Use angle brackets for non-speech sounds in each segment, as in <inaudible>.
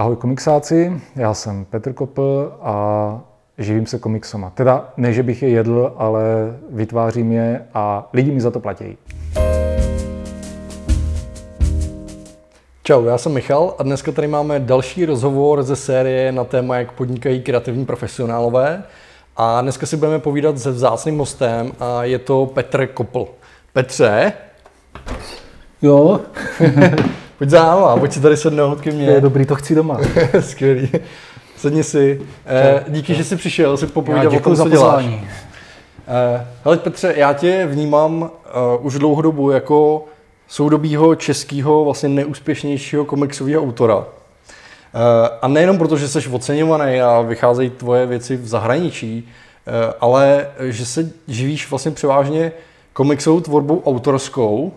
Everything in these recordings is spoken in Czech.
Ahoj komiksáci, já jsem Petr Kopl a živím se komiksama. Teda ne, že bych je jedl, ale vytvářím je a lidi mi za to platí. Čau, já jsem Michal a dneska tady máme další rozhovor ze série na téma, jak podnikají kreativní profesionálové. A dneska si budeme povídat se vzácným hostem a je to Petr Kopl. Petře? Jo. <laughs> Pojď za náma, pojď si tady sednout ke mně. Je dobrý, to chci doma. <laughs> Skvělý. Sedni si. Eh, díky, že jsi přišel, si popovídat o tom, za co děláš. pozvání. Eh, hele Petře, já tě vnímám uh, už dlouhou dobu jako soudobího českého vlastně neúspěšnějšího komiksového autora. Uh, a nejenom proto, že jsi oceňovaný a vycházejí tvoje věci v zahraničí, ale že se živíš vlastně převážně komiksovou tvorbou autorskou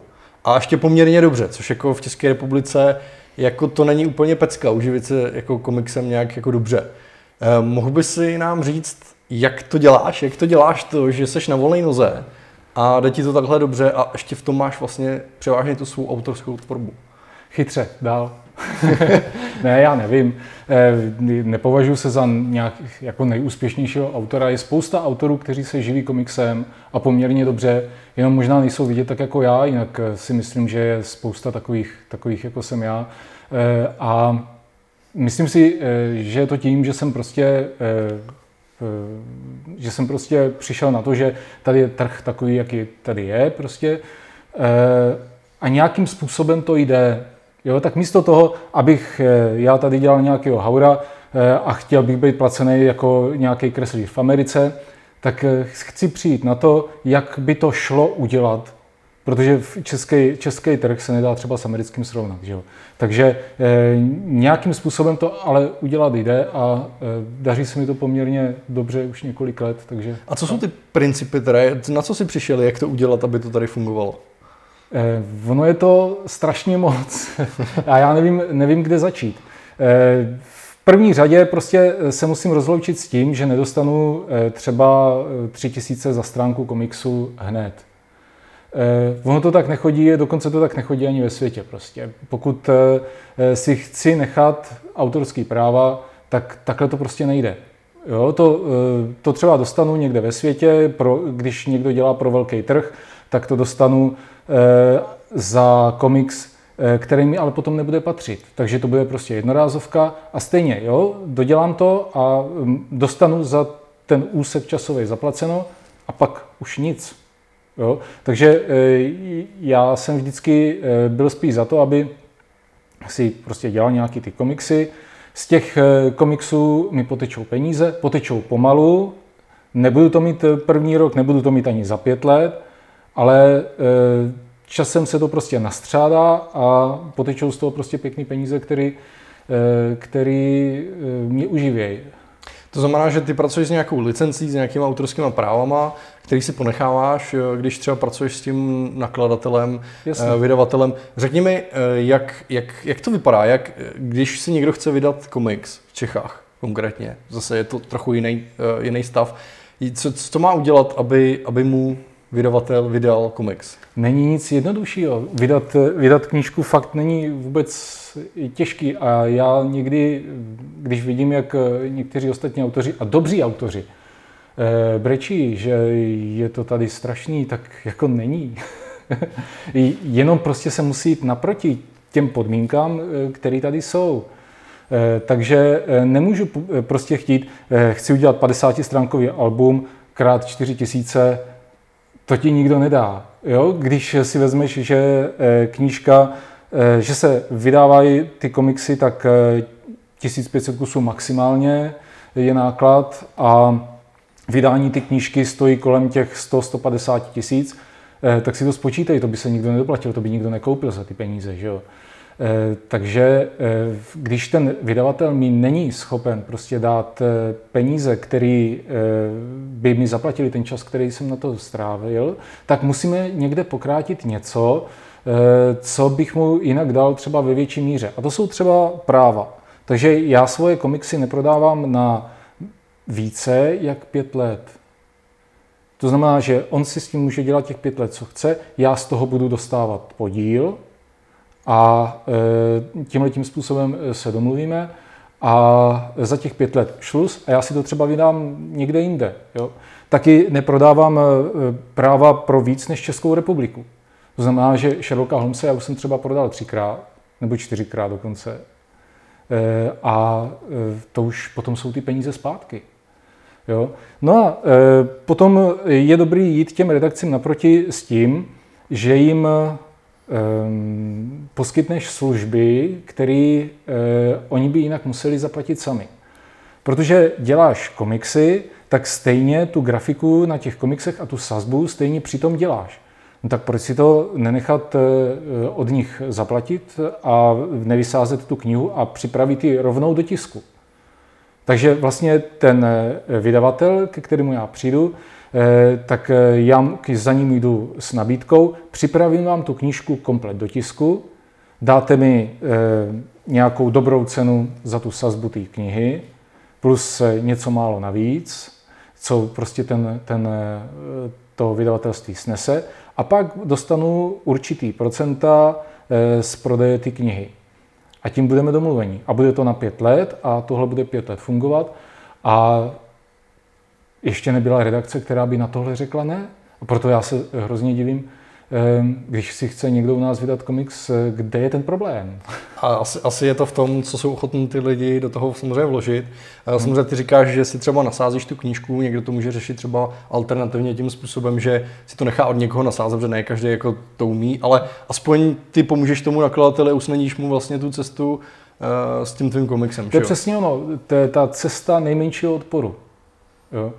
a ještě poměrně dobře, což jako v České republice jako to není úplně pecka, uživit se jako komiksem nějak jako dobře. Eh, mohl bys si nám říct, jak to děláš, jak to děláš to, že jsi na volné noze a jde ti to takhle dobře a ještě v tom máš vlastně převážně tu svou autorskou tvorbu. Chytře, dál. <laughs> ne, já nevím. Eh, Nepovažuji se za nějak jako nejúspěšnějšího autora. Je spousta autorů, kteří se živí komiksem a poměrně dobře, jenom možná nejsou vidět tak jako já, jinak eh, si myslím, že je spousta takových, takových jako jsem já. Eh, A myslím si, že je to tím, že jsem prostě že jsem prostě přišel na to, že tady je trh takový, jaký tady je prostě a nějakým způsobem to jde. Jo, tak místo toho, abych eh, já tady dělal nějakého haura eh, a chtěl bych být placený jako nějaký kreslíř v Americe, tak eh, chci přijít na to, jak by to šlo udělat, protože v český, český trh se nedá třeba s americkým srovnat. Že jo? Takže nějakým způsobem to ale udělat jde a e, daří se mi to poměrně dobře už několik let. Takže, A co jsou ty principy, které, na co jsi přišel, jak to udělat, aby to tady fungovalo? Eh, ono je to strašně moc <laughs> a já nevím, nevím, kde začít. Eh, v první řadě prostě se musím rozloučit s tím, že nedostanu eh, třeba tři tisíce za stránku komiksu hned. Ono to tak nechodí, dokonce to tak nechodí ani ve světě prostě. Pokud si chci nechat autorský práva, tak takhle to prostě nejde. Jo, to, to třeba dostanu někde ve světě, pro, když někdo dělá pro velký trh, tak to dostanu Eh, za komiks, eh, který mi ale potom nebude patřit. Takže to bude prostě jednorázovka a stejně, jo, dodělám to a mm, dostanu za ten úsek časový zaplaceno a pak už nic. Jo? Takže eh, já jsem vždycky byl spíš za to, aby si prostě dělal nějaký ty komiksy. Z těch komiksů mi potečou peníze, potečou pomalu, nebudu to mít první rok, nebudu to mít ani za pět let, ale eh, časem se to prostě nastřádá a potečou z toho prostě pěkný peníze, který, eh, který eh, mě uživějí. To znamená, že ty pracuješ s nějakou licencí, s nějakýma autorskými právama, který si ponecháváš, když třeba pracuješ s tím nakladatelem, Jasně. vydavatelem. Řekni mi, jak, jak, jak to vypadá, jak, když si někdo chce vydat komiks v Čechách konkrétně, zase je to trochu jiný, jiný stav, co, co má udělat, aby, aby mu vydavatel vydal komiks? Není nic jednoduššího. Vydat, vydat knížku fakt není vůbec těžký a já někdy, když vidím, jak někteří ostatní autoři a dobří autoři eh, brečí, že je to tady strašný, tak jako není. <laughs> Jenom prostě se musí jít naproti těm podmínkám, eh, které tady jsou. Eh, takže nemůžu prostě chtít, chci udělat 50 stránkový album krát 4 tisíce to ti nikdo nedá. Jo? Když si vezmeš, že eh, knížka, eh, že se vydávají ty komiksy, tak 1500 eh, kusů maximálně je náklad a vydání ty knížky stojí kolem těch 100-150 tisíc, tak si to spočítej, to by se nikdo nedoplatil, to by nikdo nekoupil za ty peníze. Že jo? Eh, takže eh, když ten vydavatel mi není schopen prostě dát eh, peníze, který by mi zaplatili ten čas, který jsem na to strávil, tak musíme někde pokrátit něco, co bych mu jinak dal třeba ve větší míře. A to jsou třeba práva. Takže já svoje komiksy neprodávám na více jak pět let. To znamená, že on si s tím může dělat těch pět let, co chce, já z toho budu dostávat podíl, a e, tímhle tím způsobem e, se domluvíme a za těch pět let šluz a já si to třeba vydám někde jinde. Jo. Taky neprodávám eh, práva pro víc než Českou republiku. To znamená, že Sherlocka Holmesa já už jsem třeba prodal třikrát, nebo čtyřikrát dokonce. A to už potom jsou ty peníze zpátky. Jo? No a potom je dobrý jít těm redakcím naproti s tím, že jim poskytneš služby, které oni by jinak museli zaplatit sami. Protože děláš komiksy, tak stejně tu grafiku na těch komiksech a tu sazbu stejně přitom děláš. No tak proč si to nenechat eh, od nich zaplatit a nevysázet tu knihu a připravit ji rovnou do tisku? Takže vlastně ten eh, vydavatel, ke kterému já přijdu, eh, tak já za ním jdu s nabídkou, připravím vám tu knížku komplet do tisku, dáte mi nějakou dobrou cenu za tu sazbu té knihy, plus něco málo navíc, co prostě ten, ten, eh, to vydavatelství snese. A pak dostanu určitý procenta eh, z prodeje ty knihy. A tím budeme domluveni. A bude to na pět let a tohle bude pět let fungovat. A ještě nebyla redakce, která by na tohle řekla ne. A proto já se hrozně divím, když si chce někdo u nás vydat komiks, eh, kde je ten problém? A asi, asi je to v tom, co jsou ochotní ty lidi do toho samozřejmě vložit. Hmm. Samozřejmě ty říkáš, že si třeba nasázíš tu knížku, někdo to může řešit třeba alternativně tím způsobem, že si to nechá od někoho nasázet, že ne každý jako to umí, ale aspoň ty pomůžeš tomu nakladateli, usnadníš mu vlastně tu cestu uh, s tím tvým komiksem. To je přesně ono, to je ta cesta nejmenšího odporu. Jo.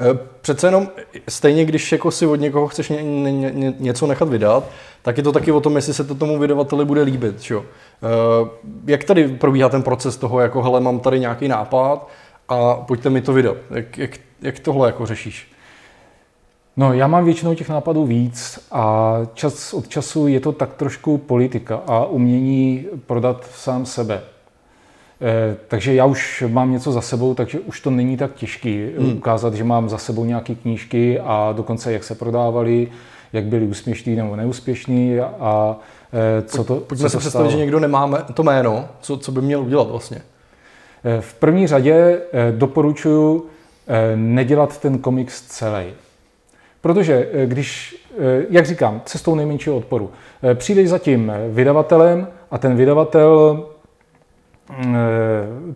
Eh, přece jenom stejně, když jako si od někoho chceš ně, ně, ně, něco nechat vydat, tak je to taky o tom, jestli se to tomu vydavateli bude líbit. Čo? Eh, jak tady probíhá ten proces toho, jako hele, mám tady nějaký nápad a pojďte mi to vydat. Jak, jak, jak tohle jako řešíš? No, já mám většinou těch nápadů víc a čas od času je to tak trošku politika a umění prodat sám sebe. Eh, takže já už mám něco za sebou, takže už to není tak těžký hmm. ukázat, že mám za sebou nějaké knížky a dokonce jak se prodávaly, jak byly úspěšný nebo neúspěšný a eh, co to Pojďme si představit, že někdo nemá to jméno, co, co by měl udělat vlastně. Eh, v první řadě doporučuji nedělat ten komiks celý. Protože když, jak říkám, cestou nejmenšího odporu, přijdeš za tím vydavatelem a ten vydavatel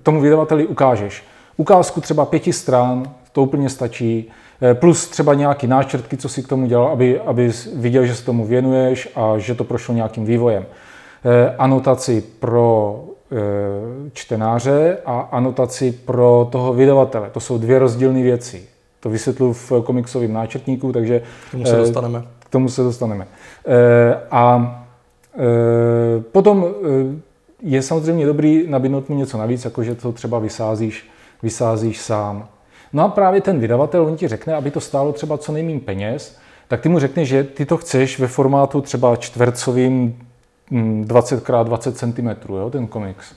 tomu vydavateli ukážeš. Ukázku třeba pěti stran, to úplně stačí, eh, plus třeba nějaký náčrtky, co si k tomu dělal, aby, aby viděl, že se tomu věnuješ a že to prošlo nějakým vývojem. Eh, anotaci pro čtenáře a anotaci pro toho vydavatele. To jsou dvě rozdílné věci. To vysvětlu v komiksovém náčrtníku, takže... K tomu se dostaneme. K tomu se dostaneme. A potom je samozřejmě dobrý nabídnout mu něco navíc, jako že to třeba vysázíš, vysázíš sám. No a právě ten vydavatel, on ti řekne, aby to stálo třeba co nejméně peněz, tak ty mu řekneš, že ty to chceš ve formátu třeba čtvercovým 20x20 cm, jo, ten komiks.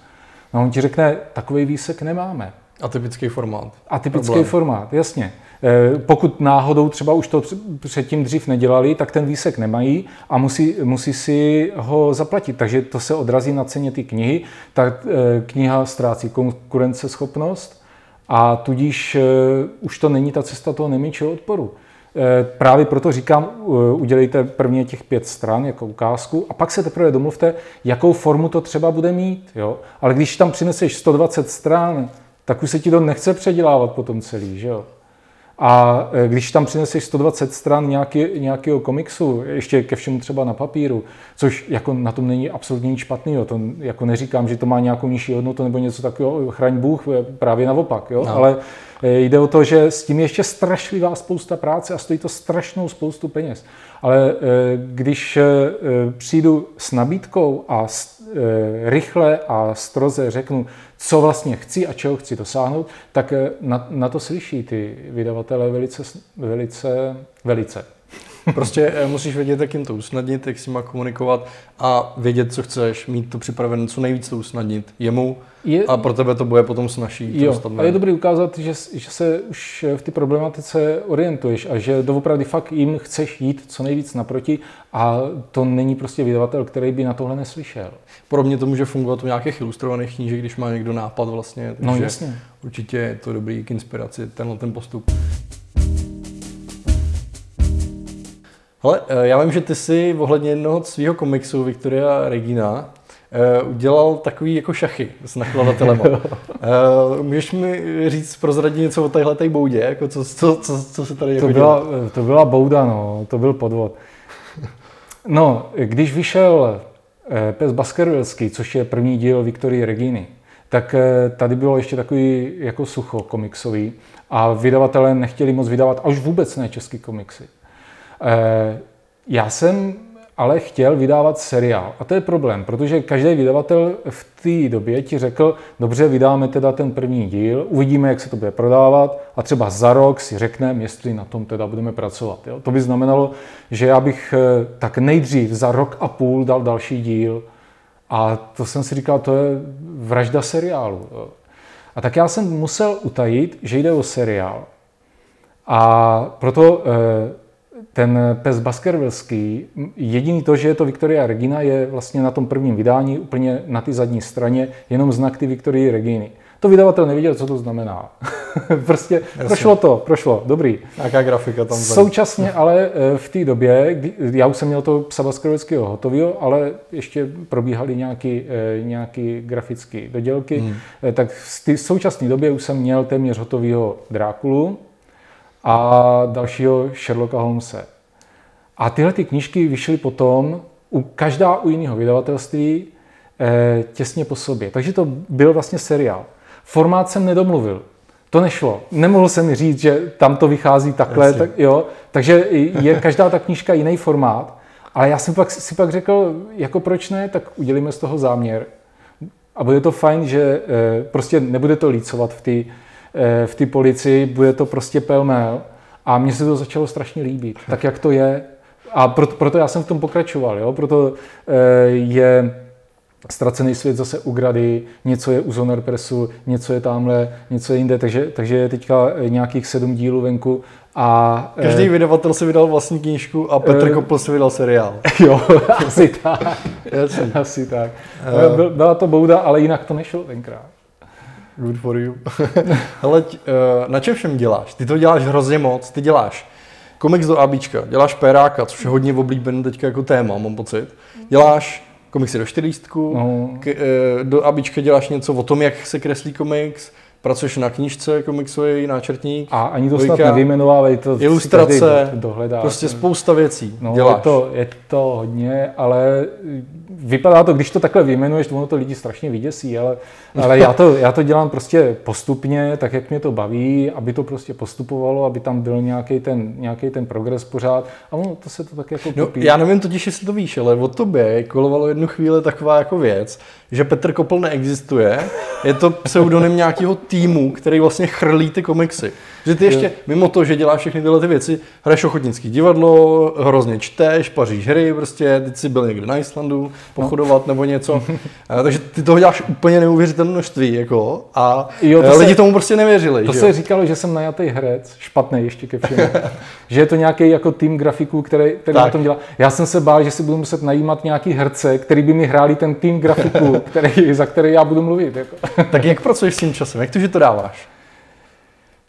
No on ti řekne, takový výsek nemáme. Atypický formát. Atypický Problém. formát, jasně. Eh, pokud náhodou třeba už to předtím dřív nedělali, tak ten výsek nemají a musí, musí si ho zaplatit. Takže to se odrazí na ceně ty knihy. Ta eh, kniha ztrácí konkurenceschopnost a tudíž eh, už to není ta cesta toho nejmenšího odporu. Právě proto říkám, udělejte prvně těch pět stran jako ukázku a pak se teprve domluvte, jakou formu to třeba bude mít. Jo? Ale když tam přineseš 120 stran, tak už se ti to nechce předělávat potom celý. Že jo? A e, když tam přineseš 120 stran nějaký, nějakého komiksu, ještě ke všemu třeba na papíru, což jako na tom není absolutně nic špatného, to jako neříkám, že to má nějakou nižší hodnotu nebo něco takového, chraň Bůh, e, právě naopak, jo? No. ale e, jde o to, že s tím je ještě strašlivá spousta práce a stojí to strašnou spoustu peněz. Ale když přijdu s nabídkou a rychle a stroze řeknu, co vlastně chci a čeho chci dosáhnout, tak na, na to slyší ty vydavatele velice, velice, velice. Prostě eh, musíš vědět, jak jim to usnadnit, jak s nima komunikovat a vědět, co chceš, mít to připravené, co nejvíc to usnadnit jemu je, a pro tebe to bude potom snažší. Jo, a je dobrý ukázat, že, že se už v té problematice orientuješ a že doopravdy fakt jim chceš jít co nejvíc naproti a to není prostě vydavatel, který by na tohle neslyšel. Pro mě to může fungovat u nějakých ilustrovaných knížek, když má někdo nápad vlastně. No jasně. Určitě je to dobrý k inspiraci, tenhle ten postup. Ale eh, já vím, že ty si ohledně jednoho svého komiksu Victoria Regina uh, udělal takový jako šachy s nakladatelem. uh, <laughs> můžeš mi říct, prozradit něco o téhle té boudě? Jako co, co, co, co se tady to jako byla, to byla bouda, no. To byl podvod. No, když vyšel Pes Baskervilleský, což je první díl Viktorie Reginy, tak tady bylo ještě takový jako sucho komiksový a vydavatelé nechtěli moc vydávat, a už vůbec ne český komiksy. Eh, já jsem ale chtěl vydávat seriál. A to je problém, protože každý vydavatel v té době ti řekl, dobře, vydáme teda ten první díl, uvidíme, jak se to bude prodávat a třeba za rok si řekneme, jestli na tom teda budeme pracovat. Jo? To by znamenalo, že já bych eh, tak nejdřív za rok a půl dal další díl a to jsem si říkal, to je vražda seriálu. Jo? A tak já jsem musel utajit, že jde o seriál. A proto eh, ten pes Baskervillský, jediný to, že je to Victoria Regina, je vlastně na tom prvním vydání úplně na ty zadní straně jenom znak ty Victorie Reginy. To vydavatel nevěděl, co to znamená. <laughs> prostě Jasně. prošlo to, prošlo, dobrý. Jaká grafika tam Současně ale eh, v té době, kdy, já už jsem měl to psa Baskervillského hotového, ale ještě probíhaly nějaké eh, nějaký grafické dodělky, hmm. Eh, tak v té současné době už jsem měl téměř hotového Drákulu, a dalšího Sherlocka Holmese. A tyhle ty knížky vyšly potom, u, každá u jiného vydavatelství, e, těsně po sobě. Takže to byl vlastně seriál. Formát jsem nedomluvil. To nešlo. Nemohl jsem říct, že tam to vychází takhle, tak, jo. Takže je každá ta knížka jiný formát. Ale já jsem pak, si pak řekl, jako proč ne, tak udělíme z toho záměr. A bude to fajn, že e, prostě nebude to lícovat v té v té policii, bude to prostě pelmel. A mně se to začalo strašně líbit, tak jak to je. A proto, proto já jsem v tom pokračoval, jo? proto eh, je ztracený svět zase u Grady, něco je u Zoner Pressu, něco je tamhle, něco je jinde, takže, takže je teďka nějakých sedm dílů venku a, Každý eh, vydavatel si vydal vlastní knížku a Petr uh, Kopl si vydal seriál. <laughs> Jo, asi tak. asi tak. Uh, Byla to bouda, ale jinak to nešlo tenkrát. Good for you. <laughs> Hele, uh, na čem všem děláš? Ty to děláš hrozně moc. Ty děláš komiks do ABčka, děláš peráka, což je hodně oblíbený teďka jako téma, mám pocit. Děláš komiksy do čtyřlístku, no. K, uh, do ABčka děláš něco o tom, jak se kreslí komiks, pracuješ na knížce komiksový, náčrtník. A ani to snad nevyjmenovávají, to ilustrace, dohledá. prostě spousta věcí no, děláš. Je to, je to hodně, ale vypadá to, když to takhle vyjmenuješ, ono to lidi strašně vyděsí, ale, <laughs> ale já, to, já to dělám prostě postupně, tak jak mě to baví, aby to prostě postupovalo, aby tam byl nějaký ten, nějaký ten progres pořád a ono to se to tak jako no, Já nevím totiž, jestli to víš, ale o tobě kolovalo jednu chvíli taková jako věc, že Petr Kopl neexistuje, je to pseudonym nějakého týmu, který vlastně chrlí ty komiksy. Že ty ještě, mimo to, že děláš všechny tyhle ty věci, hraješ ochotnický divadlo, hrozně čteš, paříš hry, prostě, teď jsi byl někde na Islandu pochodovat nebo něco. <laughs> takže ty toho děláš úplně neuvěřitelné množství, jako, a jo, to lidi se, tomu prostě nevěřili. To že se říkalo, že jsem najatý herec, špatný ještě ke všemu. <laughs> že je to nějaký jako tým grafiků, který, který na tom dělá. Já jsem se bál, že si budu muset najímat nějaký herce, který by mi hráli ten tým grafiků, <laughs> který, za který já budu mluvit. Jako. tak jak pracuješ s tím časem? Jak to, že to dáváš?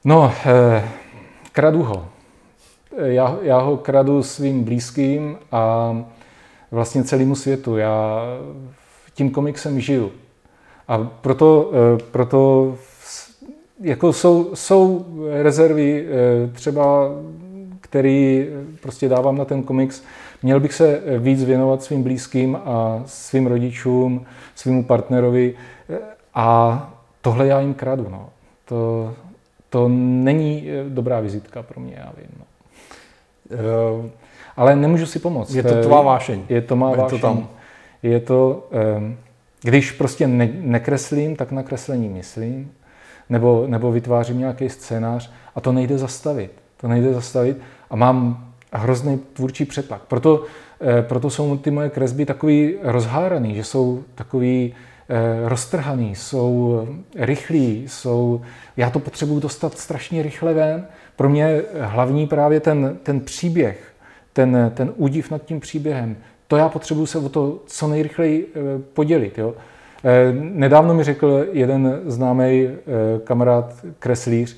No, eh, kradu ho. Já, já ho kradu svým blízkým a vlastně celému světu. Já tím komiksem žiju. A proto, eh, proto jako jsou, jsou rezervy eh, třeba, který prostě dávám na ten komiks. Měl bych se víc věnovat svým blízkým a svým rodičům, svýmu partnerovi a tohle já jim kradu. No. To, to není eh, dobrá vizitka pro mě, já vím. No. Uh, ale nemůžu si pomoct. Je to tvá vášeň. Je to má vášeň. Je to tam. Je to, um, když prostě ne, nekreslím, tak na kreslení myslím, nebo, nebo vytvářím nějaký scénář a to nejde zastavit. To nejde zastavit a mám hrozný tvůrčí přetlak. Proto, eh, proto jsou ty moje kresby takový rozháraný, že jsou takový eh, roztrhaný, jsou rychlí, jsou... Já to potřebuji dostat strašně rychle ven. Pro mě hlavní právě ten, ten příběh, ten, ten údiv nad tím příběhem, to já potřebuji se o to co nejrychleji podělit. Jo? Nedávno mi řekl jeden známý kamarád, kreslíř,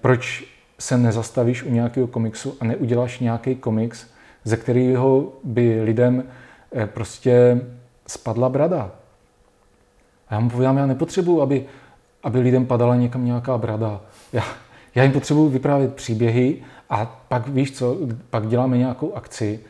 proč se nezastavíš u nějakého komiksu a neuděláš nějaký komiks, ze kterého by lidem eh, prostě spadla brada. A já mu povídám, já nepotřebuji, aby, aby lidem padala někam nějaká brada. Já, já jim potřebuji vyprávět příběhy a pak víš co, pak děláme nějakou akci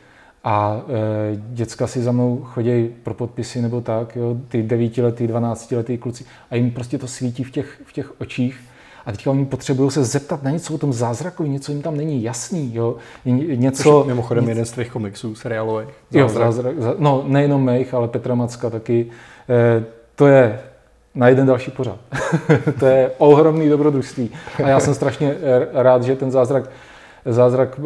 a e, děcka si za mnou chodí pro podpisy nebo tak, jo, ty devítiletý, dvanáctiletý kluci a jim prostě to svítí v těch, v těch očích a teďka oni potřebují se zeptat na něco o tom zázraku, něco jim tam není jasný, jo. Něco, Což mimochodem nic... jeden z tvých komiksů seriálových. Jo, zázrak, no nejenom mých, ale Petra Macka taky. E, to je na jeden další pořad. <laughs> to je ohromný dobrodružství. A já jsem strašně rád, že ten zázrak, zázrak e,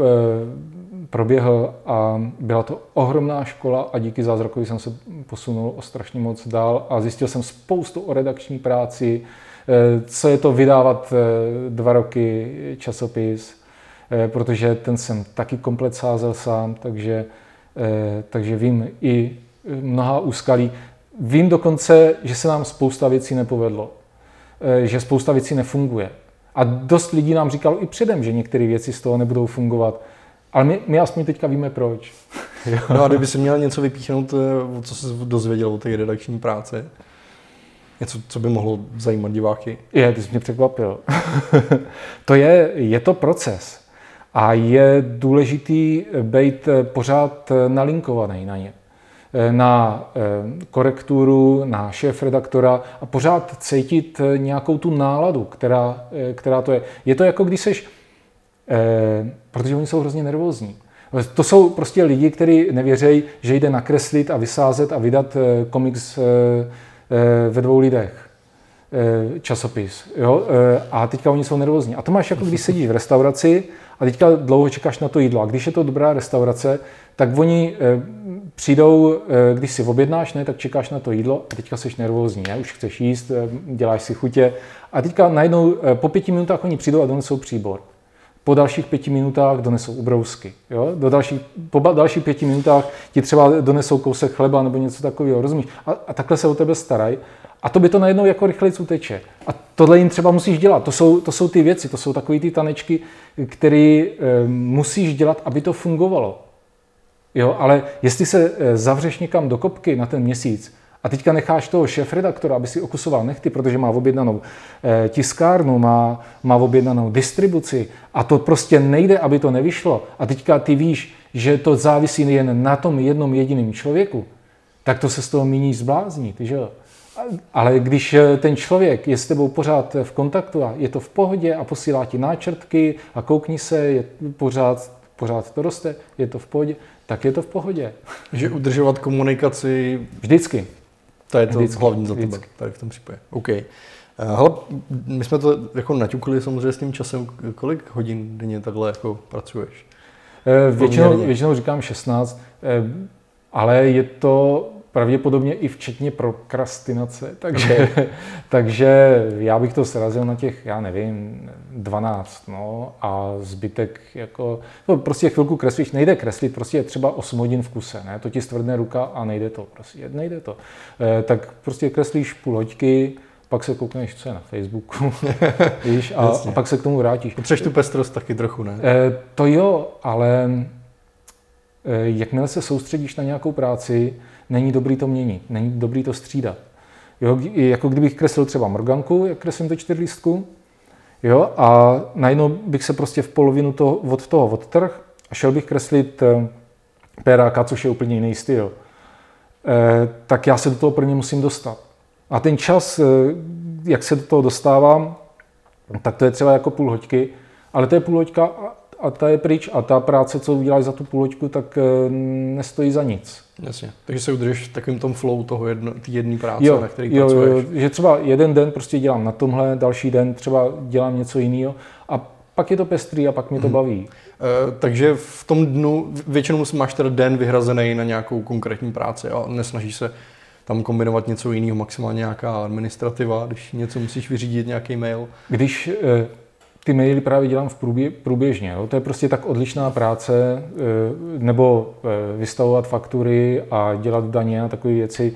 proběhl a byla to ohromná škola a díky zázrakovi jsem se posunul o strašně moc dál a zjistil jsem spoustu o redakční práci, co je to vydávat eh, dva roky časopis, eh, protože ten jsem taky komplet sázel sám, takže, takže vím i mnoha úskalí. Vím dokonce, že se nám spousta věcí nepovedlo, že spousta věcí nefunguje. A dost lidí nám říkalo i předem, že některé věci z toho nebudou fungovat. Ale my, my aspoň teďka víme proč. <laughs> no a kdyby si měl něco vypíchnout, co jsi dozvěděl o té redakční práci? Něco, co by mohlo zajímat diváky? Je, ty jsi mě překvapil. <laughs> to je, je to proces. A je důležitý být pořád nalinkovaný na ně. Na eh, korekturu, na šéf redaktora a pořád cítit nějakou tu náladu, která, eh, která to je. Je to jako když seš, eh, protože oni jsou hrozně nervózní. To jsou prostě lidi, kteří nevěřejí, že jde nakreslit a vysázet a vydat komiks Eh, ve dvou lidech eh, časopis. Jo? Eh, a teďka oni jsou nervózní. A to máš jako když sedíš v restauraci a teďka dlouho čekáš na to jídlo. A když je to dobrá restaurace, tak oni přijdou, když si objednáš, ne, tak čekáš na to jídlo a teďka jsi nervózní, ne? už chceš jíst, děláš si chutě. A teďka najednou po pěti minutách oni přijdou a donesou příbor po dalších pěti minutách donesou ubrousky. Jo? Do dalších, po dalších pěti minutách ti třeba donesou kousek chleba nebo něco takového, rozumíš? A, a takhle se o tebe starají. A to by to najednou jako rychleji uteče. A tohle jim třeba musíš dělat. To jsou, to jsou ty věci, to jsou takové ty tanečky, které e, musíš dělat, aby to fungovalo. Jo? Ale jestli se e, zavřeš někam do kopky na ten měsíc a teďka necháš toho šéf-redaktora, aby si okusoval nechty, protože má objednanou eh, tiskárnu, má, má objednanou distribuci a to prostě nejde, aby to nevyšlo. A teďka ty víš, že to závisí jen na tom jednom jediném člověku, tak to se z toho míní zbláznit, že jo? Ale když eh, ten člověk je s tebou pořád v kontaktu a je to v pohodě a posílá ti náčrtky a koukni se, je pořád, pořád to roste, je to v pohodě, tak je to v pohodě. Že udržovat komunikaci... Vždycky. To je to vždycky, hlavní za tebe tady v tom případě. OK. Eh, hele, my jsme to jako naťukli samozřejmě s tím časem. Kolik hodin denně takhle jako pracuješ? Eh, většinou, většinou říkám 16, eh, ale je to pravděpodobně i včetně prokrastinace, takže, okay. <laughs> takže já bych to srazil na těch, já nevím, 12, no a zbytek jako, no prostě chvilku kreslíš, nejde kreslit, prostě je třeba 8 hodin v kuse, ne, to ti stvrdne ruka a nejde to, prostě nejde to. E, tak prostě kreslíš půl hoďky, pak se koukneš, co je na Facebooku, <laughs> víš, a, a pak se k tomu vrátíš. Potřeš tu pestrost taky trochu, ne? E, to jo, ale e, jakmile se soustředíš na nějakou práci, není dobrý to měnit, není dobrý to střídat. Jo, jako kdybych kreslil třeba Morganku, jak kreslím to čtyřlístku, jo, a najednou bych se prostě v polovinu toho, od toho odtrh a šel bych kreslit eh, péráka, což je úplně jiný styl. E, tak já se do toho prvně musím dostat. A ten čas, eh, jak se do toho dostávám, tak to je třeba jako půl hoďky, ale to je půl hoďka a ta je pryč a ta práce, co uděláš za tu půločku, tak eh, nestojí za nic. Jasně. Takže se udržíš v takovém tom flow toho jedno, jedné práce, jo, na který jo, pracuješ. Jo, že třeba jeden den prostě dělám na tomhle, další den třeba dělám něco jiného a pak je to pestrý a pak mě to baví. Eh, takže v tom dnu většinou máš teda den vyhrazený na nějakou konkrétní práci a nesnažíš se tam kombinovat něco jiného, maximálně nějaká administrativa, když něco musíš vyřídit, nějaký mail. Když eh, ty maily právě dělám v průbě, průběžně. Jo. To je prostě tak odlišná práce, eh, nebo eh, vystavovat faktury a dělat daně a takové věci.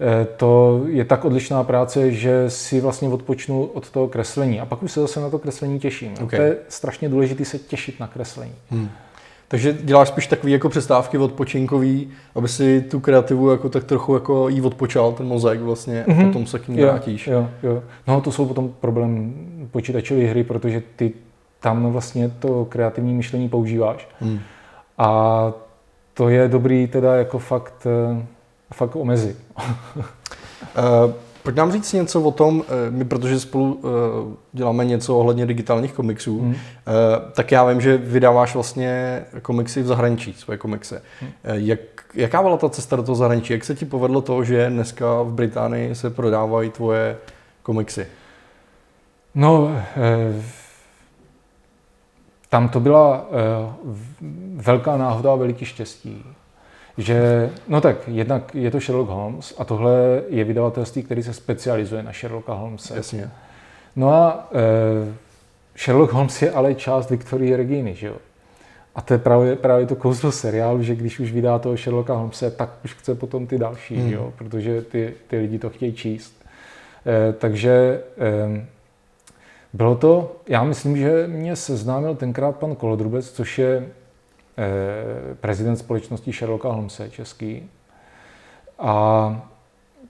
Eh, to je tak odlišná práce, že si vlastně odpočnu od toho kreslení. A pak už se zase na to kreslení těším. Okay. To je strašně důležité se těšit na kreslení. Hmm. Takže děláš spíš takové jako přestávky odpočinkový, aby si tu kreativu jako tak trochu jako jí odpočal, ten mozek vlastně, mm-hmm. a mhm. potom se k ní vrátíš. Jo, jo. No to jsou potom problém počítačové hry, protože ty tam vlastně to kreativní myšlení používáš. Mm. A to je dobrý teda jako fakt, eh, fakt omezit. uh, Pojď nám říct něco o tom, eh, my protože spolu uh, děláme něco ohledně digitálních komiksů, hmm. uh, tak já vím, že vydáváš vlastně komiksy v zahraničí, svoje komiksy. Hmm. Jak, jaká byla ta cesta do toho zahraničí? Jak se ti povedlo to, že dneska v Británii se prodávají tvoje komiksy? No, eh, tam to byla eh, velká náhoda a veliký štěstí. Že, no tak, jednak je to Sherlock Holmes a tohle je vydavatelství, který se specializuje na Sherlocka Holmese. Jasně. No a eh, Sherlock Holmes je ale část Victorie Reginy, že jo? A to je právě, právě to kouzlo seriálu, že když už vydá toho Sherlocka Holmese, tak už chce potom ty další, hmm. jo? protože ty, ty lidi to chtějí číst. Eh, takže eh, bylo to, já myslím, že mě seznámil tenkrát pan Kolodrubec, což je prezident společnosti Sherlocka Holmese český. A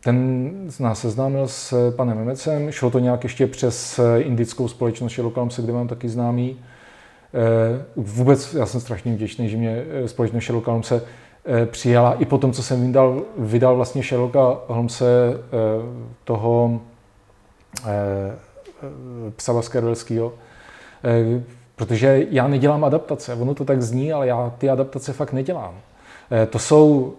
ten nás seznámil s panem Memecem, šlo to nějak ještě přes indickou společnost Sherlocka Holmese, kde mám taky známý. Eh, vůbec já jsem strašně vděčný, že mě eh, společnost Sherlocka Holmese přijala i po tom, co jsem vydal, vydal vlastně Sherlocka Holmese toho Eh, psa Baskervillského, eh, protože já nedělám adaptace. Ono to tak zní, ale já ty adaptace fakt nedělám. Eh, to jsou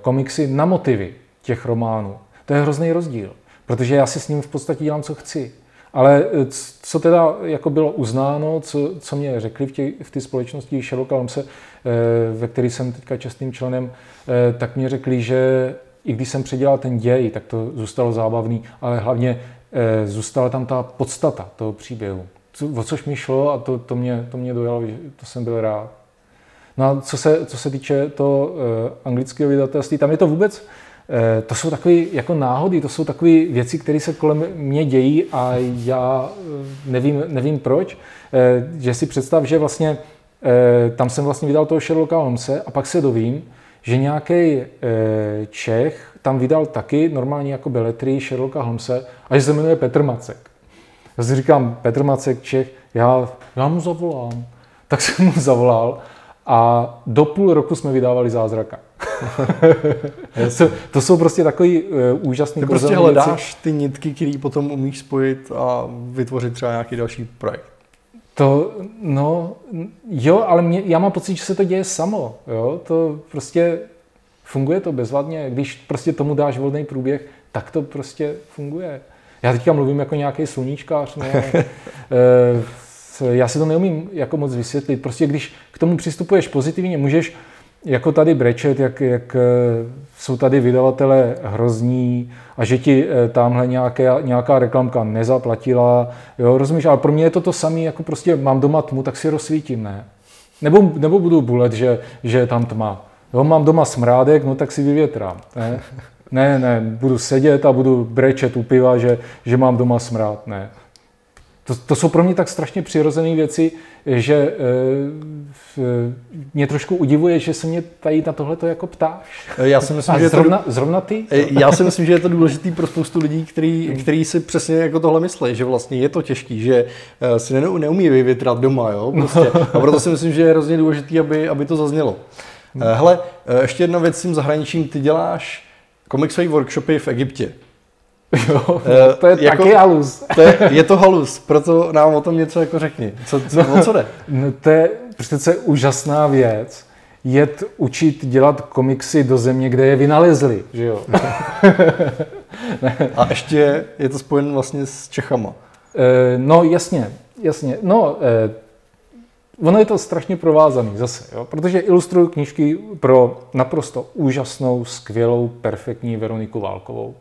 komiksy na motivy těch románů. To je hrozný rozdíl, protože já si s ním v podstatě dělám, co chci. Ale co teda jako bylo uznáno, co, co mě řekli v, tě, v té společnosti Sherlock Holmese, ve které jsem teďka častým členem, tak mě řekli, že i když jsem předělal ten děj, tak to zůstalo zábavný, ale hlavně Eh, zůstala tam ta podstata toho příběhu. Co, o což mi šlo a to, to, mě, to mě dojalo, to jsem byl rád. No a co se, co se týče to uh, anglického vydatelství, tam je to vůbec, uh, to jsou takové jako náhody, to jsou takové věci, které se kolem mě dějí a já nevím, nevím proč. Uh, že si představ, že vlastně uh, tam jsem vlastně vydal toho Sherlocka Holmese a pak se dovím, že nějaký uh, Čech tam vydal taky normálně jako beletry Sherlocka Holmese a že se jmenuje Petr Macek. Já si říkám, Petr Macek, Čech, já, já mu zavolám. <laughs> Tak jsem mu zavolal a do půl roku jsme vydávali Zázraka. <laughs> to, to jsou prostě takový uh, úžasný Ty prostě hledáš ty nitky, které potom umíš spojit a vytvořit třeba nějaký další projekt. To, no, jo, ale mě, já mám pocit, že se to děje samo, jo, to prostě Funguje to bezvadně, když prostě tomu dáš volný průběh, tak to prostě funguje. Já teďka mluvím jako nějaký sluníčkář, no, ale, <laughs> já si to neumím jako moc vysvětlit. Prostě když k tomu přistupuješ pozitivně, můžeš jako tady brečet, jak, jak eh, jsou tady vydavatele hrozní a že ti eh, tamhle nějaké, nějaká reklamka nezaplatila, jo, rozumíš, ale pro mě je to to samé, jako prostě mám doma tmu, tak si rozsvítím, ne? Nebo, nebo budu bulet, že, že je tam tma. Jo, mám doma smrádek, no tak si vyvětrám. Ne? <laughs> ne, ne, budu sedět a budu brečet u piva, že, že mám doma smrád. Ne. To, to jsou pro mě tak strašně přirozené věci, že e, mě trošku udivuje, že se mě tady na tohle to jako ptáš. Já si myslím, a že zrovna, to, zrovna ty? Já si myslím, že je to důležité pro spoustu lidí, který, který si přesně jako tohle myslí, že vlastně je to těžký, že eh, si neumí vyvětrat doma, jo, prostě. A proto si myslím, že je hrozně důležité, aby, aby to zaznělo. Eh, hele, eh, ještě jedna věc s tím zahraničím. Ty děláš komiksové workshopy v Egyptě. <laughs> Jo, eh, to je jako, taky halus. To je, je to halus, proto nám o tom něco jako řekni. Co, co, no, o co jde? <laughs> No, to je přece úžasná věc. Jet učit dělat komiksy do země, kde je vynalezli, že jo? <laughs> A ještě je to spojen vlastně s Čechama. No jasně, jasně. No, ono je to strašně provázaný zase, jo? protože ilustruju knížky pro naprosto úžasnou, skvělou, perfektní Veroniku Válkovou,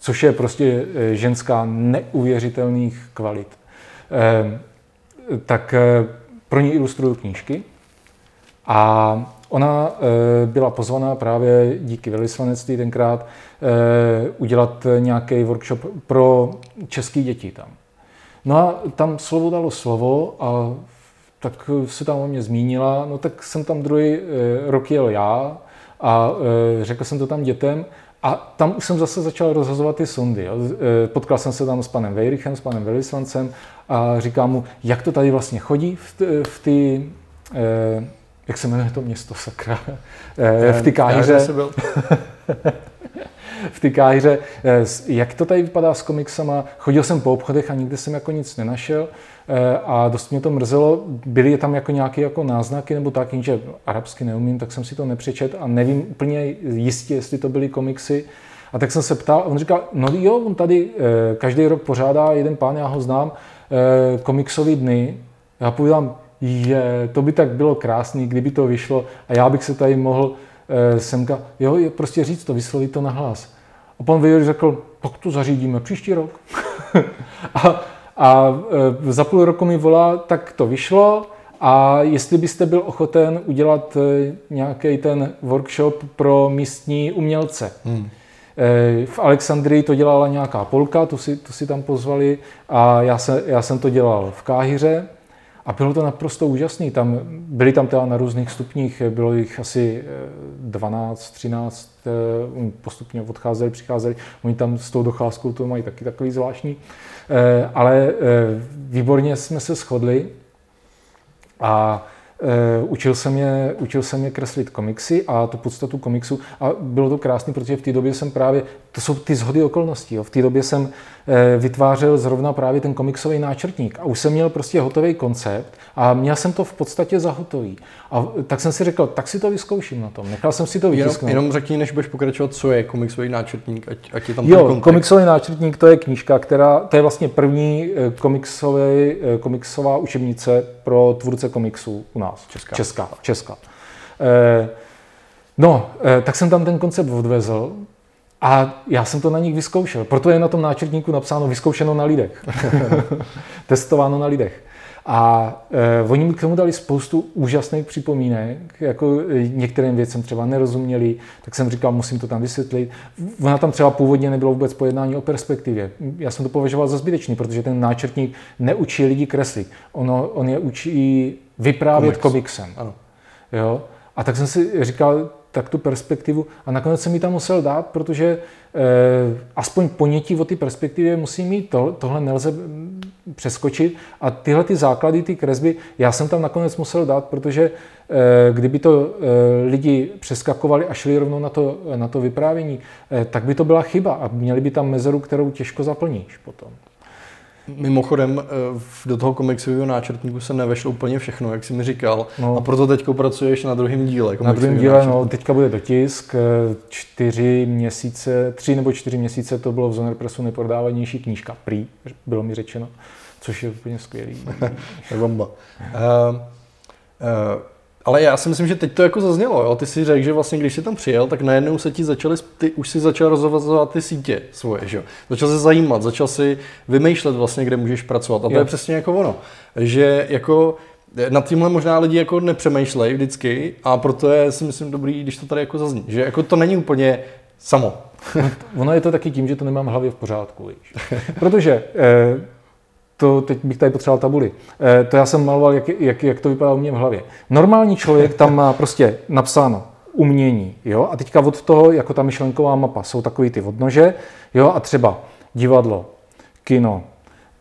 což je prostě eh, ženská neuvěřitelných kvalit. Eh, tak eh, pro ní ilustruju knížky a ona byla pozvaná právě díky velislanectví tenkrát udělat nějaký workshop pro české děti tam. No a tam slovo dalo slovo a tak se tam o mě zmínila, no tak jsem tam druhý rok jel já a řekl jsem to tam dětem a tam už jsem zase začal rozhazovat ty sondy. Jo. Potkal jsem se tam s panem Vejrichem, s panem Velislancem a říkám mu, jak to tady vlastně chodí v ty, eh, jak se jmenuje to město, sakra, eh, v ty káhyře. <laughs> v ty káhyře, eh, jak to tady vypadá s komiksama. Chodil jsem po obchodech a nikdy jsem jako nic nenašel. Eh, a dost mě to mrzelo. Byly tam jako nějaké jako náznaky nebo tak, že arabsky neumím, tak jsem si to nepřečet a nevím úplně jistě, jestli to byly komiksy. A tak jsem se ptal, on říkal, no jo, on tady eh, každý rok pořádá jeden pán, já ho znám, eh, komiksový dny. Já povídám, je, to by tak bylo krásný, kdyby to vyšlo a já bych se tady mohl semka, jo, je prostě říct to, vyslovit to na hlas. A pan Vejor řekl, tak to zařídíme příští rok. <laughs> a a e, za půl roku mi volá, tak to vyšlo a jestli byste byl ochoten udělat e, nějaký ten workshop pro místní umělce. Hmm. E, v Alexandrii to dělala nějaká Polka, tu si, tu si tam pozvali a já, se, já jsem to dělal v Káhyře a bylo to naprosto úžasné. Tam, byli tam teda na různých stupních, bylo jich asi 12, 13, postupně odcházeli, přicházeli. Oni tam s tou docházkou to mají taky takový zvláštní. Eh, ale eh, výborně jsme se shodli a Eh, učil jsem, je, učil jsem je kreslit komiksy a tu podstatu komiksu a bylo to krásné, protože v té době jsem právě, to jsou ty zhody okolností, jo. v té době jsem eh, vytvářel zrovna právě ten komiksový náčrtník a už jsem měl prostě hotový koncept a měl jsem to v podstatě za hotový. A tak jsem si řekl, tak si to vyzkouším na tom. Nechal jsem si to vytisknout. Jenom, jenom řekni, než budeš pokračovat, co je komiksový náčrtník, ať, ať je tam Jo, komiksový náčrtník to je knížka, která, to je vlastně první eh, komiksový, komiksová učebnice pro tvůrce komiksů u nás. Česká. Česká. Česká. Eh, no, eh, tak jsem tam ten koncept odvezl a já jsem to na nich vyzkoušel. Proto je na tom náčrtníku napsáno vyzkoušeno na lidech. <laughs> Testováno na lidech. A e, oni mi k tomu dali spoustu úžasných připomínek, jako některým věcem třeba nerozuměli, tak jsem říkal, musím to tam vysvětlit. Ona tam třeba původně nebylo vůbec pojednání o perspektivě. Já jsem to považoval za zbytečný, protože ten náčrtník neučí lidi kreslit. Ono, on je učí vyprávět Komiks. komiksem. Ano. Jo? A tak jsem si říkal, tak tu perspektivu. A nakonec jsem mi tam musel dát, protože eh, aspoň ponětí o ty perspektivě musí mít. To, tohle nelze mm, přeskočit. A tyhle ty základy, ty kresby, já jsem tam nakonec musel dát, protože eh, kdyby to eh, lidi přeskakovali a šli rovnou na to, na to vyprávění, eh, tak by to byla chyba a měli by tam mezeru, kterou těžko zaplníš potom. Mimochodem, eh, do toho komiksového náčrtníku se nevešlo úplně všechno, jak jsi mi říkal. No. A proto teď pracuješ na druhém díle. Na druhém díle, no, teďka bude dotisk. Eh, čtyři měsíce, tři nebo čtyři měsíce to bylo v Zoner Pressu nejprodávanější knížka. Prý, bylo mi řečeno. Což je úplně skvělý. <laughs> bomba. Uh, uh, ale já si myslím, že teď to jako zaznělo. Jo? Ty si řekl, že vlastně když jsi tam přijel, tak najednou se ti začaly, ty už si začal rozhovazovat ty sítě svoje. Že? Začal se zajímat, začal si vymýšlet vlastně, kde můžeš pracovat. A to jo. je přesně jako ono. Že jako nad tímhle možná lidi jako nepřemýšlejí vždycky a proto je si myslím dobrý, když to tady jako zazní. Že jako to není úplně samo. <laughs> ono je to taky tím, že to nemám v hlavě v pořádku. Víš. <laughs> Protože eh, to teď bych tady potřeboval tabuli. E, to já jsem maloval, jak, jak, jak to vypadá u mě v hlavě. Normální člověk tam má prostě napsáno umění, jo, a teďka od toho, jako ta myšlenková mapa, jsou takový ty odnože, jo, a třeba divadlo, kino,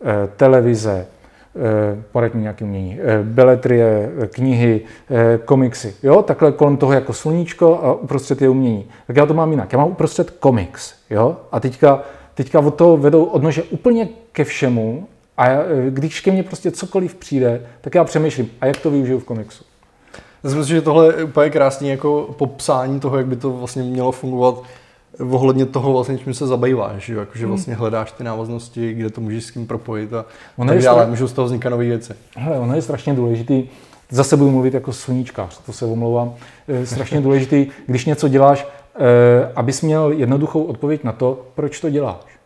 e, televize, e, poraď mi nějaký umění, e, beletrie, knihy, e, komiksy, jo, takhle kolem toho jako sluníčko a uprostřed je umění. Tak já to mám jinak, já mám uprostřed komiks, jo, a teďka, teďka od toho vedou odnože úplně ke všemu, a e, když ke mně prostě cokoliv přijde, tak já přemýšlím, a jak to využiju v komiksu. Já si myslím, že tohle je úplně krásný jako popsání toho, jak by to vlastně mělo fungovat ohledně toho, vlastně, čím se zabýváš, že, jako, že hmm. vlastně hledáš ty návaznosti, kde to můžeš s kým propojit a ono tak dále, můžou z toho vznikat nové věci. Hele, ono je strašně důležitý, zase budu mluvit jako sluníčkář, to se omlouvám, e, strašně důležitý, když něco děláš, e, abys měl jednoduchou odpověď na to, proč to děláš.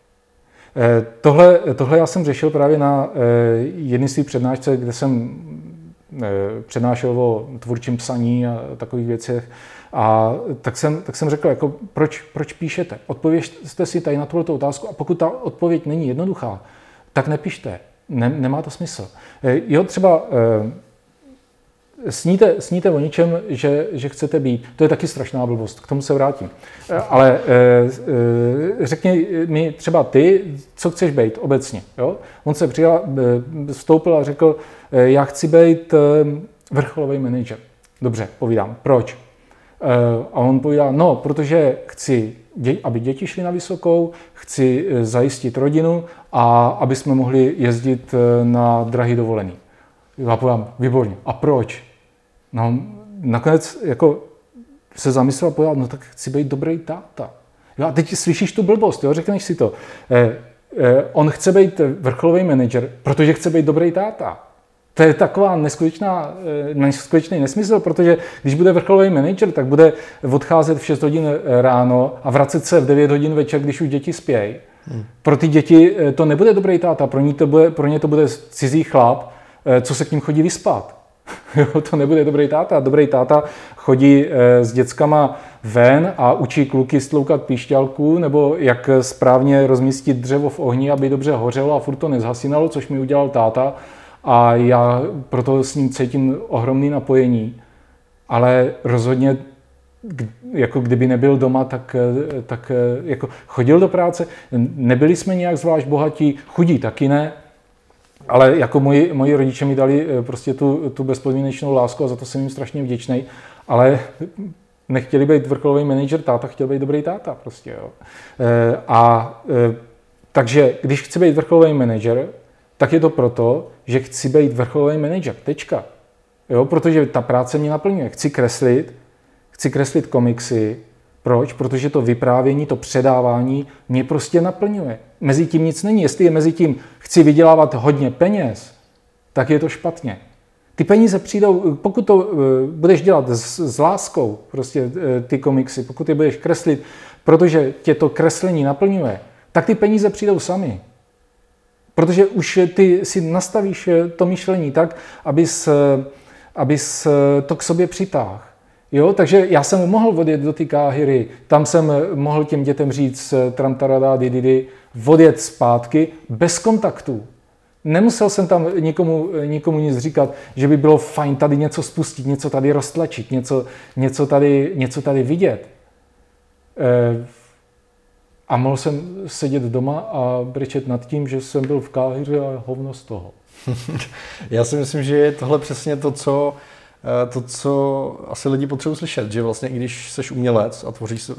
E, tohle, tohle já jsem řešil právě na jedné své přednášce, kde jsem přednášel o tvůrčím psaní a takových věcech. A tak jsem, tak jsem řekl, jako, proč, proč píšete? Odpověžte si tady na tuto otázku a pokud ta odpověď není jednoduchá, tak nepište. Ne, nemá to smysl. Jo, třeba Sníte, sníte o ničem, že, že chcete být. To je taky strašná blbost, k tomu se vrátím. Eh, ale e, řekni mi třeba ty, co chceš být obecně. Jo? On se přijal, vstoupil a řekl, já chci být vrcholový manager. Dobře, povídám, proč? A on povídá, no, protože chci, aby děti šly na vysokou, chci zajistit rodinu a aby jsme mohli jezdit na drahý dovolený. Já povím, výborně. A proč? No, nakonec jako se zamyslel a povedal, no tak chci být dobrý táta. Jo, a teď slyšíš tu blbost, jo, řekneš si to. Eh, eh, on chce být vrcholový manager, protože chce být dobrý táta. To je taková neskutečná, eh, neskutečný nesmysl, protože když bude vrcholový manager, tak bude odcházet v 6 hodin ráno a vracet se v 9 hodin večer, když už děti spějí. Hmm. Pro ty děti to nebude dobrý táta, pro ně to bude, pro ně to bude cizí chlap, co se k ním chodí vyspat. <laughs> To nebude dobrý táta. Dobrý táta chodí eh, s dětskama ven a učí kluky stloukat píšťalku, nebo jak správně rozmístit dřevo v ohni, aby dobře hořelo a furt to nezhasínalo, což mi udělal táta. A já proto s ním cítím ohromný napojení. Ale rozhodně, jako kdyby nebyl doma, tak, eh, tak eh, jako chodil do práce. Nebyli jsme nějak zvlášť bohatí, chudí taky ne, ale jako moji, moji rodiče mi dali eh, prostě tu, tu bezpodmínečnou lásku a za to jsem jim strašně vděčný, ale nechtěli být vrcholový manager, táta chtěl být dobrý táta prostě, jo. E, a e, takže když chci být vrcholový manager, tak je to proto, že chci být vrcholový manager, tečka. Jo, protože ta práce mě naplňuje. Chci kreslit, chci kreslit komiksy, proč? Protože to vyprávění, to předávání mě prostě naplňuje. Mezi tím nic není. Jestli je mezi tím chci vydělávat hodně peněz, tak je to špatně. Ty peníze přijdou, pokud to uh, budeš dělat s, s láskou, prostě uh, ty komiksy, pokud je budeš kreslit, protože tě to kreslení naplňuje, tak ty peníze přijdou sami. Protože už ty si nastavíš eh, to myšlení tak, abys, abys to k sobě přitáhl. Jo, takže já jsem mohl odjet do té káhyry, tam jsem mohl těm dětem říct tramtarada, dididy, odjet zpátky bez kontaktů. Nemusel jsem tam nikomu, nikomu nic říkat, že by bylo fajn tady něco spustit, něco tady roztlačit, něco, něco, tady, něco tady vidět. E, a mohl jsem sedět doma a brečet nad tím, že jsem byl v Káhyře a hovno z toho. <laughs> Já si myslím, že je tohle přesně to, co Eh, to, co asi lidi potřebují slyšet, že vlastně i když jsi umělec a tvoříš, uh,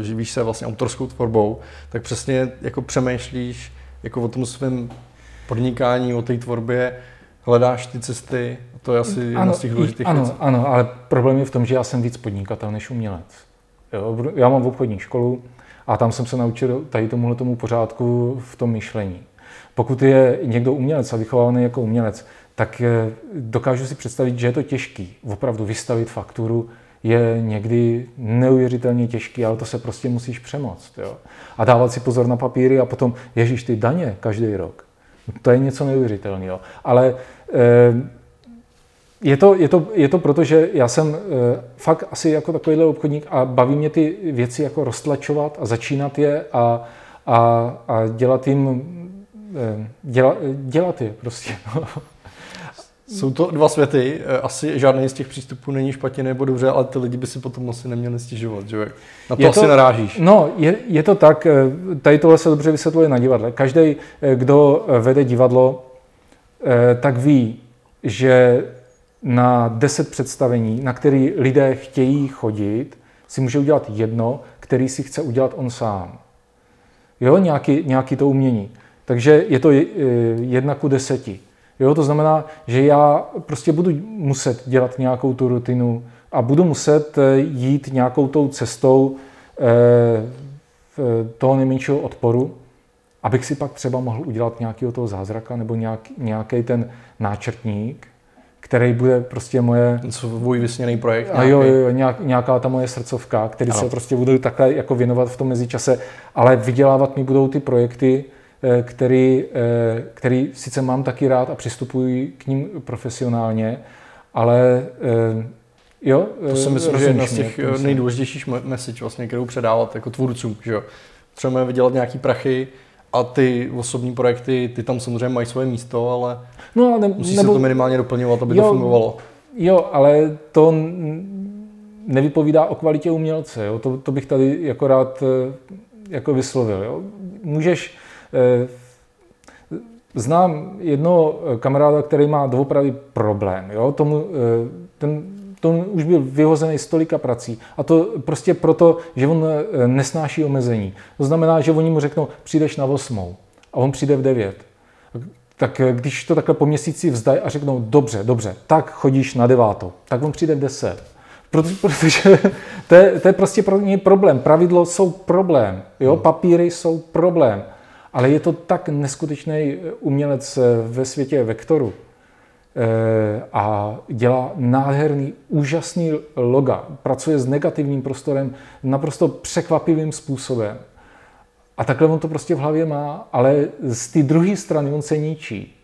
živíš se vlastně autorskou tvorbou, tak přesně jako přemýšlíš jako o tom svém podnikání, o té tvorbě, hledáš ty cesty, to je asi jedna z těch důležitých ano, věcí. Ano, ale problém je v tom, že já jsem víc podnikatel než umělec. Jo, já mám obchodní školu a tam jsem se naučil tady tomuhle tomu pořádku v tom myšlení. Pokud je někdo umělec a vychovaný jako umělec, tak eh, dokážu si představit, že je to těžký. Opravdu vystavit fakturu je někdy neuvěřitelně těžký, ale to se prostě musíš přemoct. Jo? A dávat si pozor na papíry a potom, ježíš, ty daně každý rok. To je něco neuvěřitelného. Ale eh, je to, je, to, je to proto, že já jsem eh, fakt asi jako takovýhle obchodník a baví mě ty věci jako roztlačovat a začínat je a, a, a dělat jim, děla, dělat je prostě. Jsou to dva světy, eh, asi žádný z těch přístupů není špatně nebo dobře, ale ty lidi by si potom asi neměli stěžovat, že Na to je asi to, narážíš. No, je, je to tak, eh, tady tohle se dobře vysvětluje na divadle. Každý, eh, kdo vede divadlo, tak ví, že na deset představení, na který lidé chtějí chodit, si může udělat jedno, který si chce udělat on sám. Jo, nějaký, nějaký to umění. Takže je to jedna ku deseti. Jo, to znamená, že já prostě budu muset dělat nějakou tu rutinu a budu muset eh, jít nějakou tou cestou eh, toho nejmenšího odporu, abych si pak třeba mohl udělat nějakého toho zázraka nebo nějaký, nějaký ten náčrtník, který bude prostě moje... Svůj vysněný projekt. A jo, jo, nějak, nějaká ta moje srdcovka, který ano. se prostě budu takhle jako věnovat v tom mezičase, ale vydělávat mi budou ty projekty, eh, který, eh, který sice mám taky rád a přistupuji k ním profesionálně, ale eh, jo, to si myslím, že je jedna z těch nejdůležitějších message, vlastně, kterou předávat jako tvůrcům, že jo. Třeba vydělat nějaký prachy, a ty osobní projekty, ty tam samozřejmě mají svoje místo, ale no, ne, musí nebo, se to minimálně doplňovat, aby jo, to fungovalo. Jo, ale to nevypovídá o kvalitě umělce. Jo? To, to bych tady jako rád eh, jako vyslovil. Jo? Můžeš... Eh, znám jednoho kamaráda, který má doopravdy problém. Jo? Tomu, eh, ten to už byl vyhozený z tolika prací. A to prostě proto, že on eh, nesnáší omezení. To znamená, že oni mu řeknou, přijdeš na osmou a on přijde v devět. Tak eh, když to takhle po měsíci vzdají a řeknou, dobře, dobře, tak chodíš na devátou, tak on přijde v deset. Protože, protože <laughs> to, je, to je prostě pro něj problém. Pravidlo jsou problém, jo? Papíry jsou problém. Ale je to tak neskutečný umělec eh, ve světě vektoru, Eh, a dělá nádherný, úžasný loga. Pracuje s negativním prostorem naprosto překvapivým způsobem. A takhle on to prostě v hlavě má, ale z té druhé strany on se ničí.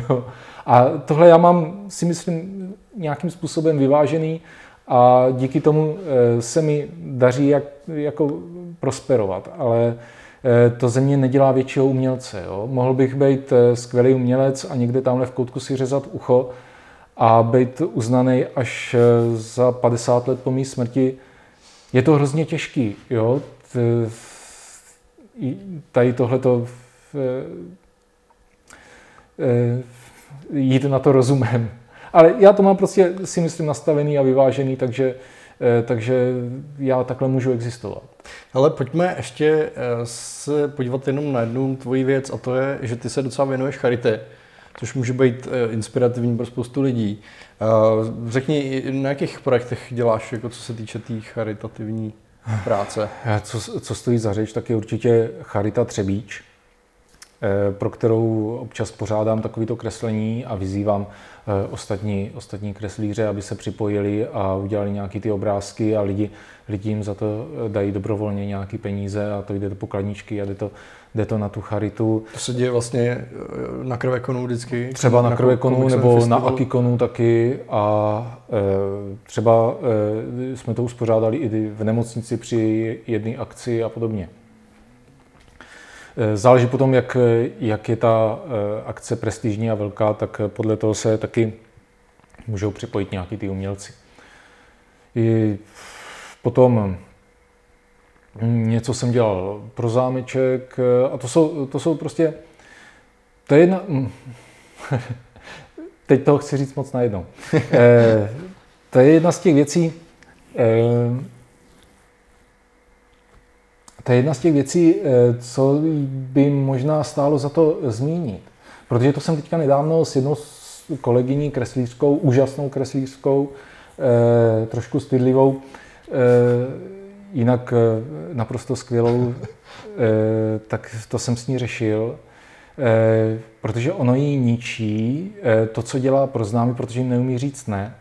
<laughs> a tohle já mám, si myslím, nějakým způsobem vyvážený a díky tomu eh, se mi daří jak, jako prosperovat. Ale Eh, to ze mě nedělá většího umělce. Jo. Mohl bych být eh, skvělý umělec a někde tamhle v koutku si řezat ucho a být uznaný až eh, za 50 let po mé smrti. Je to hrozně těžký. Jo. Tady tohleto jít na to rozumem. Ale já to mám prostě si myslím nastavený a vyvážený, takže, takže já takhle můžu existovat. Ale pojďme ještě eh, se podívat jenom na jednu tvoji věc a to je, že ty se docela věnuješ charité, což může být eh, inspirativní pro spoustu lidí. Eh, řekni, na jakých projektech děláš, jako co se týče té tý charitativní práce? Co, co stojí za řeč, tak je určitě Charita Třebíč, pro kterou občas pořádám takovýto kreslení a vyzývám ostatní, ostatní kreslíře, aby se připojili a udělali nějaké ty obrázky a lidi lidi jim za to eh, dají dobrovolně nějaké peníze a to jde do pokladničky a jde to, jde to na tu charitu. To se děje vlastně eh, na krvekonu vždycky? Třeba na, na krvekonu nebo festival. na akikonu taky a e, třeba e, jsme to uspořádali i v nemocnici při jedné akci a podobně. Záleží potom, jak, jak je ta akce prestižní a velká, tak podle toho se taky můžou připojit nějaký ty umělci. I Potom hm, něco jsem dělal pro zámeček a to jsou, to jsou prostě, to je jedna, hm, <laughs> teď toho chci říct moc najednou. Eh, to je jedna z těch věcí, eh, to je jedna z těch věcí, eh, co by možná stálo za to zmínit. Protože to jsem teďka nedávno s jednou kolegyní kreslířskou, úžasnou kreslířskou, trošku stydlivou, Eh, jinak eh, naprosto skvělou, eh, tak to jsem s ní řešil, protože ono jí ničí to, co dělá pro známy, protože jim neumí říct ne.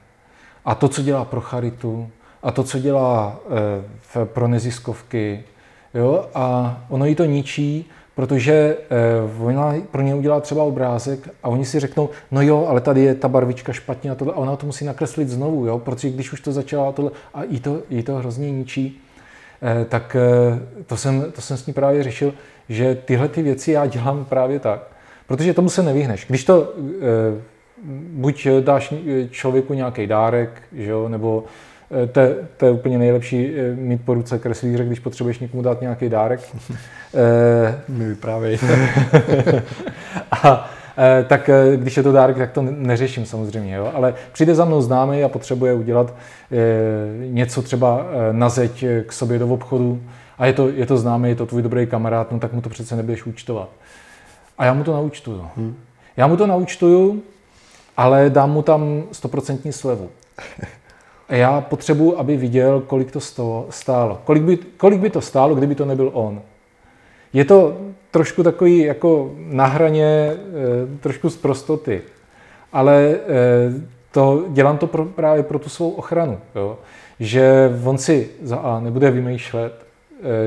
A to, co dělá pro charitu, a to, co dělá pro neziskovky, jo, a ono jí to ničí, protože eh, ona pro ně udělá třeba obrázek a oni si řeknou, no jo, ale tady je ta barvička špatně a tohle, a ona to musí nakreslit znovu, jo, protože když už to začala tohle, a jí to, jí to hrozně ničí, eh, tak eh, to jsem, to jsem s ní právě řešil, že tyhle ty věci já dělám právě tak, protože tomu se nevyhneš. Když to buď dáš člověku nějaký dárek, že jo, nebo Eh, to, to je úplně nejlepší eh, mít po ruce kreslíře, když potřebuješ někomu dát nějaký dárek. <laughs> Eh, Mi vyprávěj. <laughs> a tak když je to dárek, tak to neřeším samozřejmě, jo? ale přijde za mnou známý a potřebuje udělat něco třeba na zeď k sobě do obchodu a je to, je to známý, je to tvůj dobrý kamarád, no tak mu to přece nebudeš účtovat. A já mu to naučtuju. Hmm. Já mu to naučtuju, ale dám mu tam stoprocentní slevu. <laughs> já potřebuji, aby viděl, kolik to stálo. Kolik by, kolik by to stálo, kdyby to nebyl on. Je to trošku takový jako na hraně, eh, trošku z prostoty. Ale eh, to, dělám to pro, právě pro tu svou ochranu. Jo? Že on si za A nebude vymýšlet,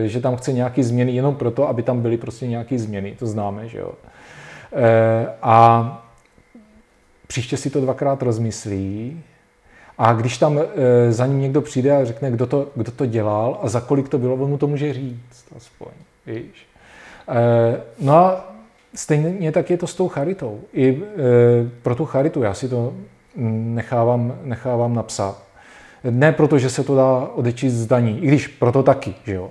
eh, že tam chce nějaké změny jenom proto, aby tam byly prostě nějaké změny, to známe, že jo. A příště si to dvakrát rozmyslí a když tam e, za ním někdo přijde a řekne, kdo to, kdo to dělal a za kolik to bylo, on mu to může říct aspoň, víš. E, no a stejně tak je to s tou charitou. I e, pro tu charitu já si to nechávám, nechávám napsat. Ne proto, že se to dá odečíst z daní, i když proto taky, že jo.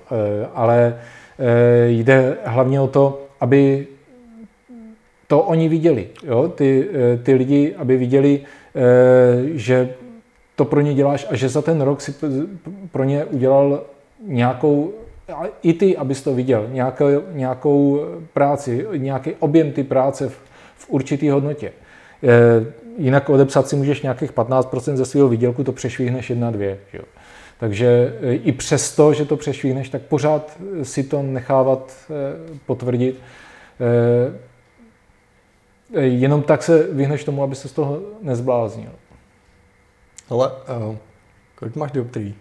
Ale jde hlavně o to, aby to oni viděli, jo? Ty, ty lidi, aby viděli, že to pro ně děláš a že za ten rok si pro ně udělal nějakou, i ty, abys to viděl, nějakou, nějakou práci, nějaký objem ty práce v, v určitý hodnotě. Jinak odepsat si můžeš nějakých 15% ze svého výdělku, to přešvihneš jedna, dvě. Jo. Takže e, i přesto, že to přešvihneš, tak pořád si to nechávat e, potvrdit. Jenom tak se vyhneš tomu, aby se z toho nezbláznil. Ale uh, kolik máš dioptrií?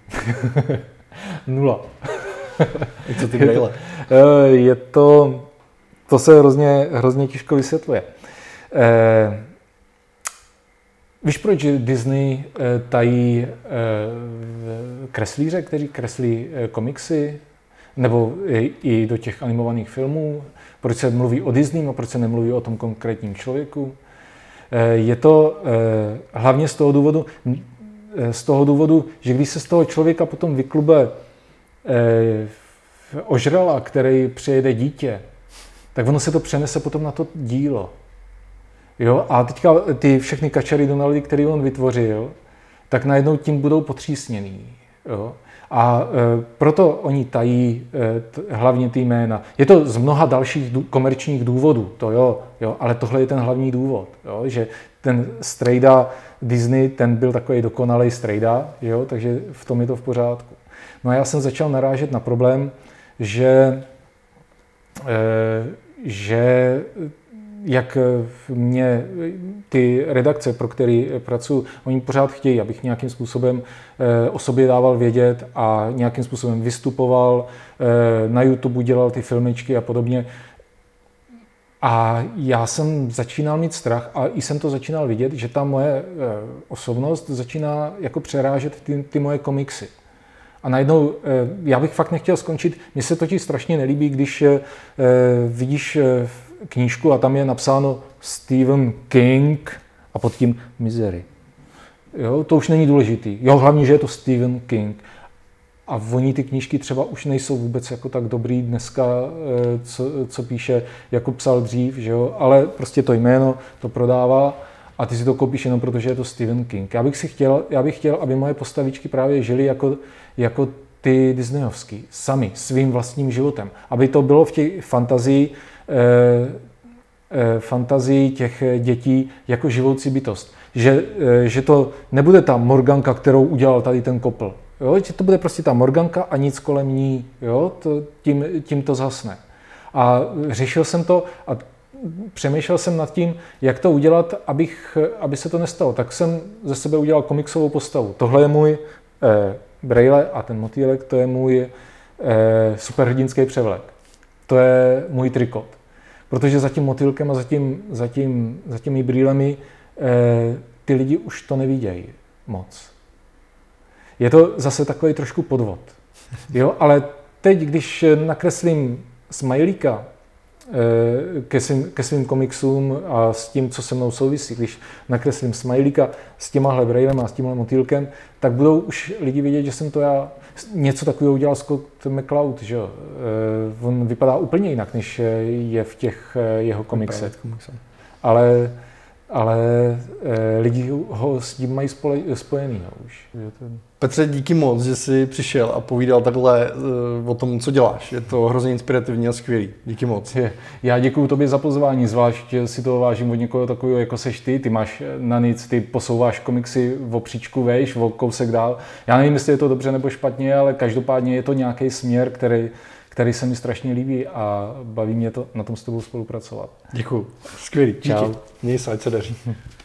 <laughs> Nula. <laughs> Co ty brýle? Eh, je to, to se hrozně, hrozně těžko vysvětluje. Eh, víš, proč Disney eh, tají eh, kreslíře, kteří kreslí eh, komiksy, nebo i, i do těch animovaných filmů? Proč se mluví o Disney a proč se nemluví o tom konkrétním člověku? Eh, je to eh, hlavně z toho důvodu, z toho důvodu, že když se z toho člověka potom vyklube eh, ožrala, který přijede dítě, tak ono se to přenese potom na to dílo. Jo? A teďka ty všechny kačary Donaldy, které on vytvořil, tak najednou tím budou potřísněný. Jo? A e, proto oni tají e, t, hlavně ty jména. Je to z mnoha dalších dů, komerčních důvodů, to jo, jo, ale tohle je ten hlavní důvod, jo, že ten strejda Disney, ten byl takový dokonalý strejda, jo, takže v tom je to v pořádku. No a já jsem začal narážet na problém, že, e, že jak mě ty redakce, pro které pracuji, oni pořád chtějí, abych nějakým způsobem eh, o sobě dával vědět a nějakým způsobem vystupoval, eh, na YouTube dělal ty filmičky a podobně. A já jsem začínal mít strach a i jsem to začínal vidět, že ta moje eh, osobnost začíná jako přerážet ty, ty moje komiksy. A najednou, já bych fakt nechtěl skončit, mně se totiž strašně nelíbí, když vidíš knížku a tam je napsáno Stephen King a pod tím Misery. Jo, to už není důležitý. Jo, hlavně, že je to Stephen King. A oni ty knížky třeba už nejsou vůbec jako tak dobrý dneska, eh, co, co píše, jako psal dřív, že jo? ale prostě to jméno to prodává a ty si to koupíš jenom proto, že je to Stephen King. Já bych, si chtěl, já bych chtěl, aby moje postavičky právě žily jako, jako ty Disneyovský, sami, svým vlastním životem. Aby to bylo v těch fantazii, Eh, eh, fantazii těch dětí jako živoucí bytost. Že, eh, že to nebude ta Morganka, kterou udělal tady ten kopl. Jo? Že to bude prostě ta Morganka a nic kolem ní. Jo? To, tím, tím to zasne. A řešil jsem to a přemýšlel jsem nad tím, jak to udělat, abych, aby se to nestalo. Tak jsem ze sebe udělal komiksovou postavu. Tohle je můj eh, Braille a ten motýlek, to je můj eh, superhrdinský převlek. To je můj trikot. Protože za tím motýlkem a za, tím, za, tím, za těmi brýlemi eh, ty lidi už to nevidějí moc. Je to zase takový trošku podvod. Jo, ale teď, když nakreslím smajlíka eh, ke svým, ke svým komiksům a s tím, co se mnou souvisí, když nakreslím smajlíka s těmahle brailem a s tímhle motýlkem, tak budou už lidi vidět, že jsem to já něco takového udělal Scott McCloud, že jo. Eh, on vypadá úplně jinak, než je v těch eh, jeho komiksech. Ale, ale eh, lidi ho s tím mají spojený no, už. Petře, díky moc, že jsi přišel a povídal takhle uh, o tom, co děláš. Je to hrozně inspirativní a skvělý. Díky moc. Já děkuji tobě za pozvání, zvlášť si to vážím od někoho takového, jako seš ty. Ty máš na nic, ty posouváš komiksy o příčku vejš, o kousek dál. Já nevím, jestli je to dobře nebo špatně, ale každopádně je to nějaký směr, který, který se mi strašně líbí a baví mě to na tom s tebou spolupracovat. Děkuji. Skvělý. Díky. Čau. Měj se, ať se daří. <laughs>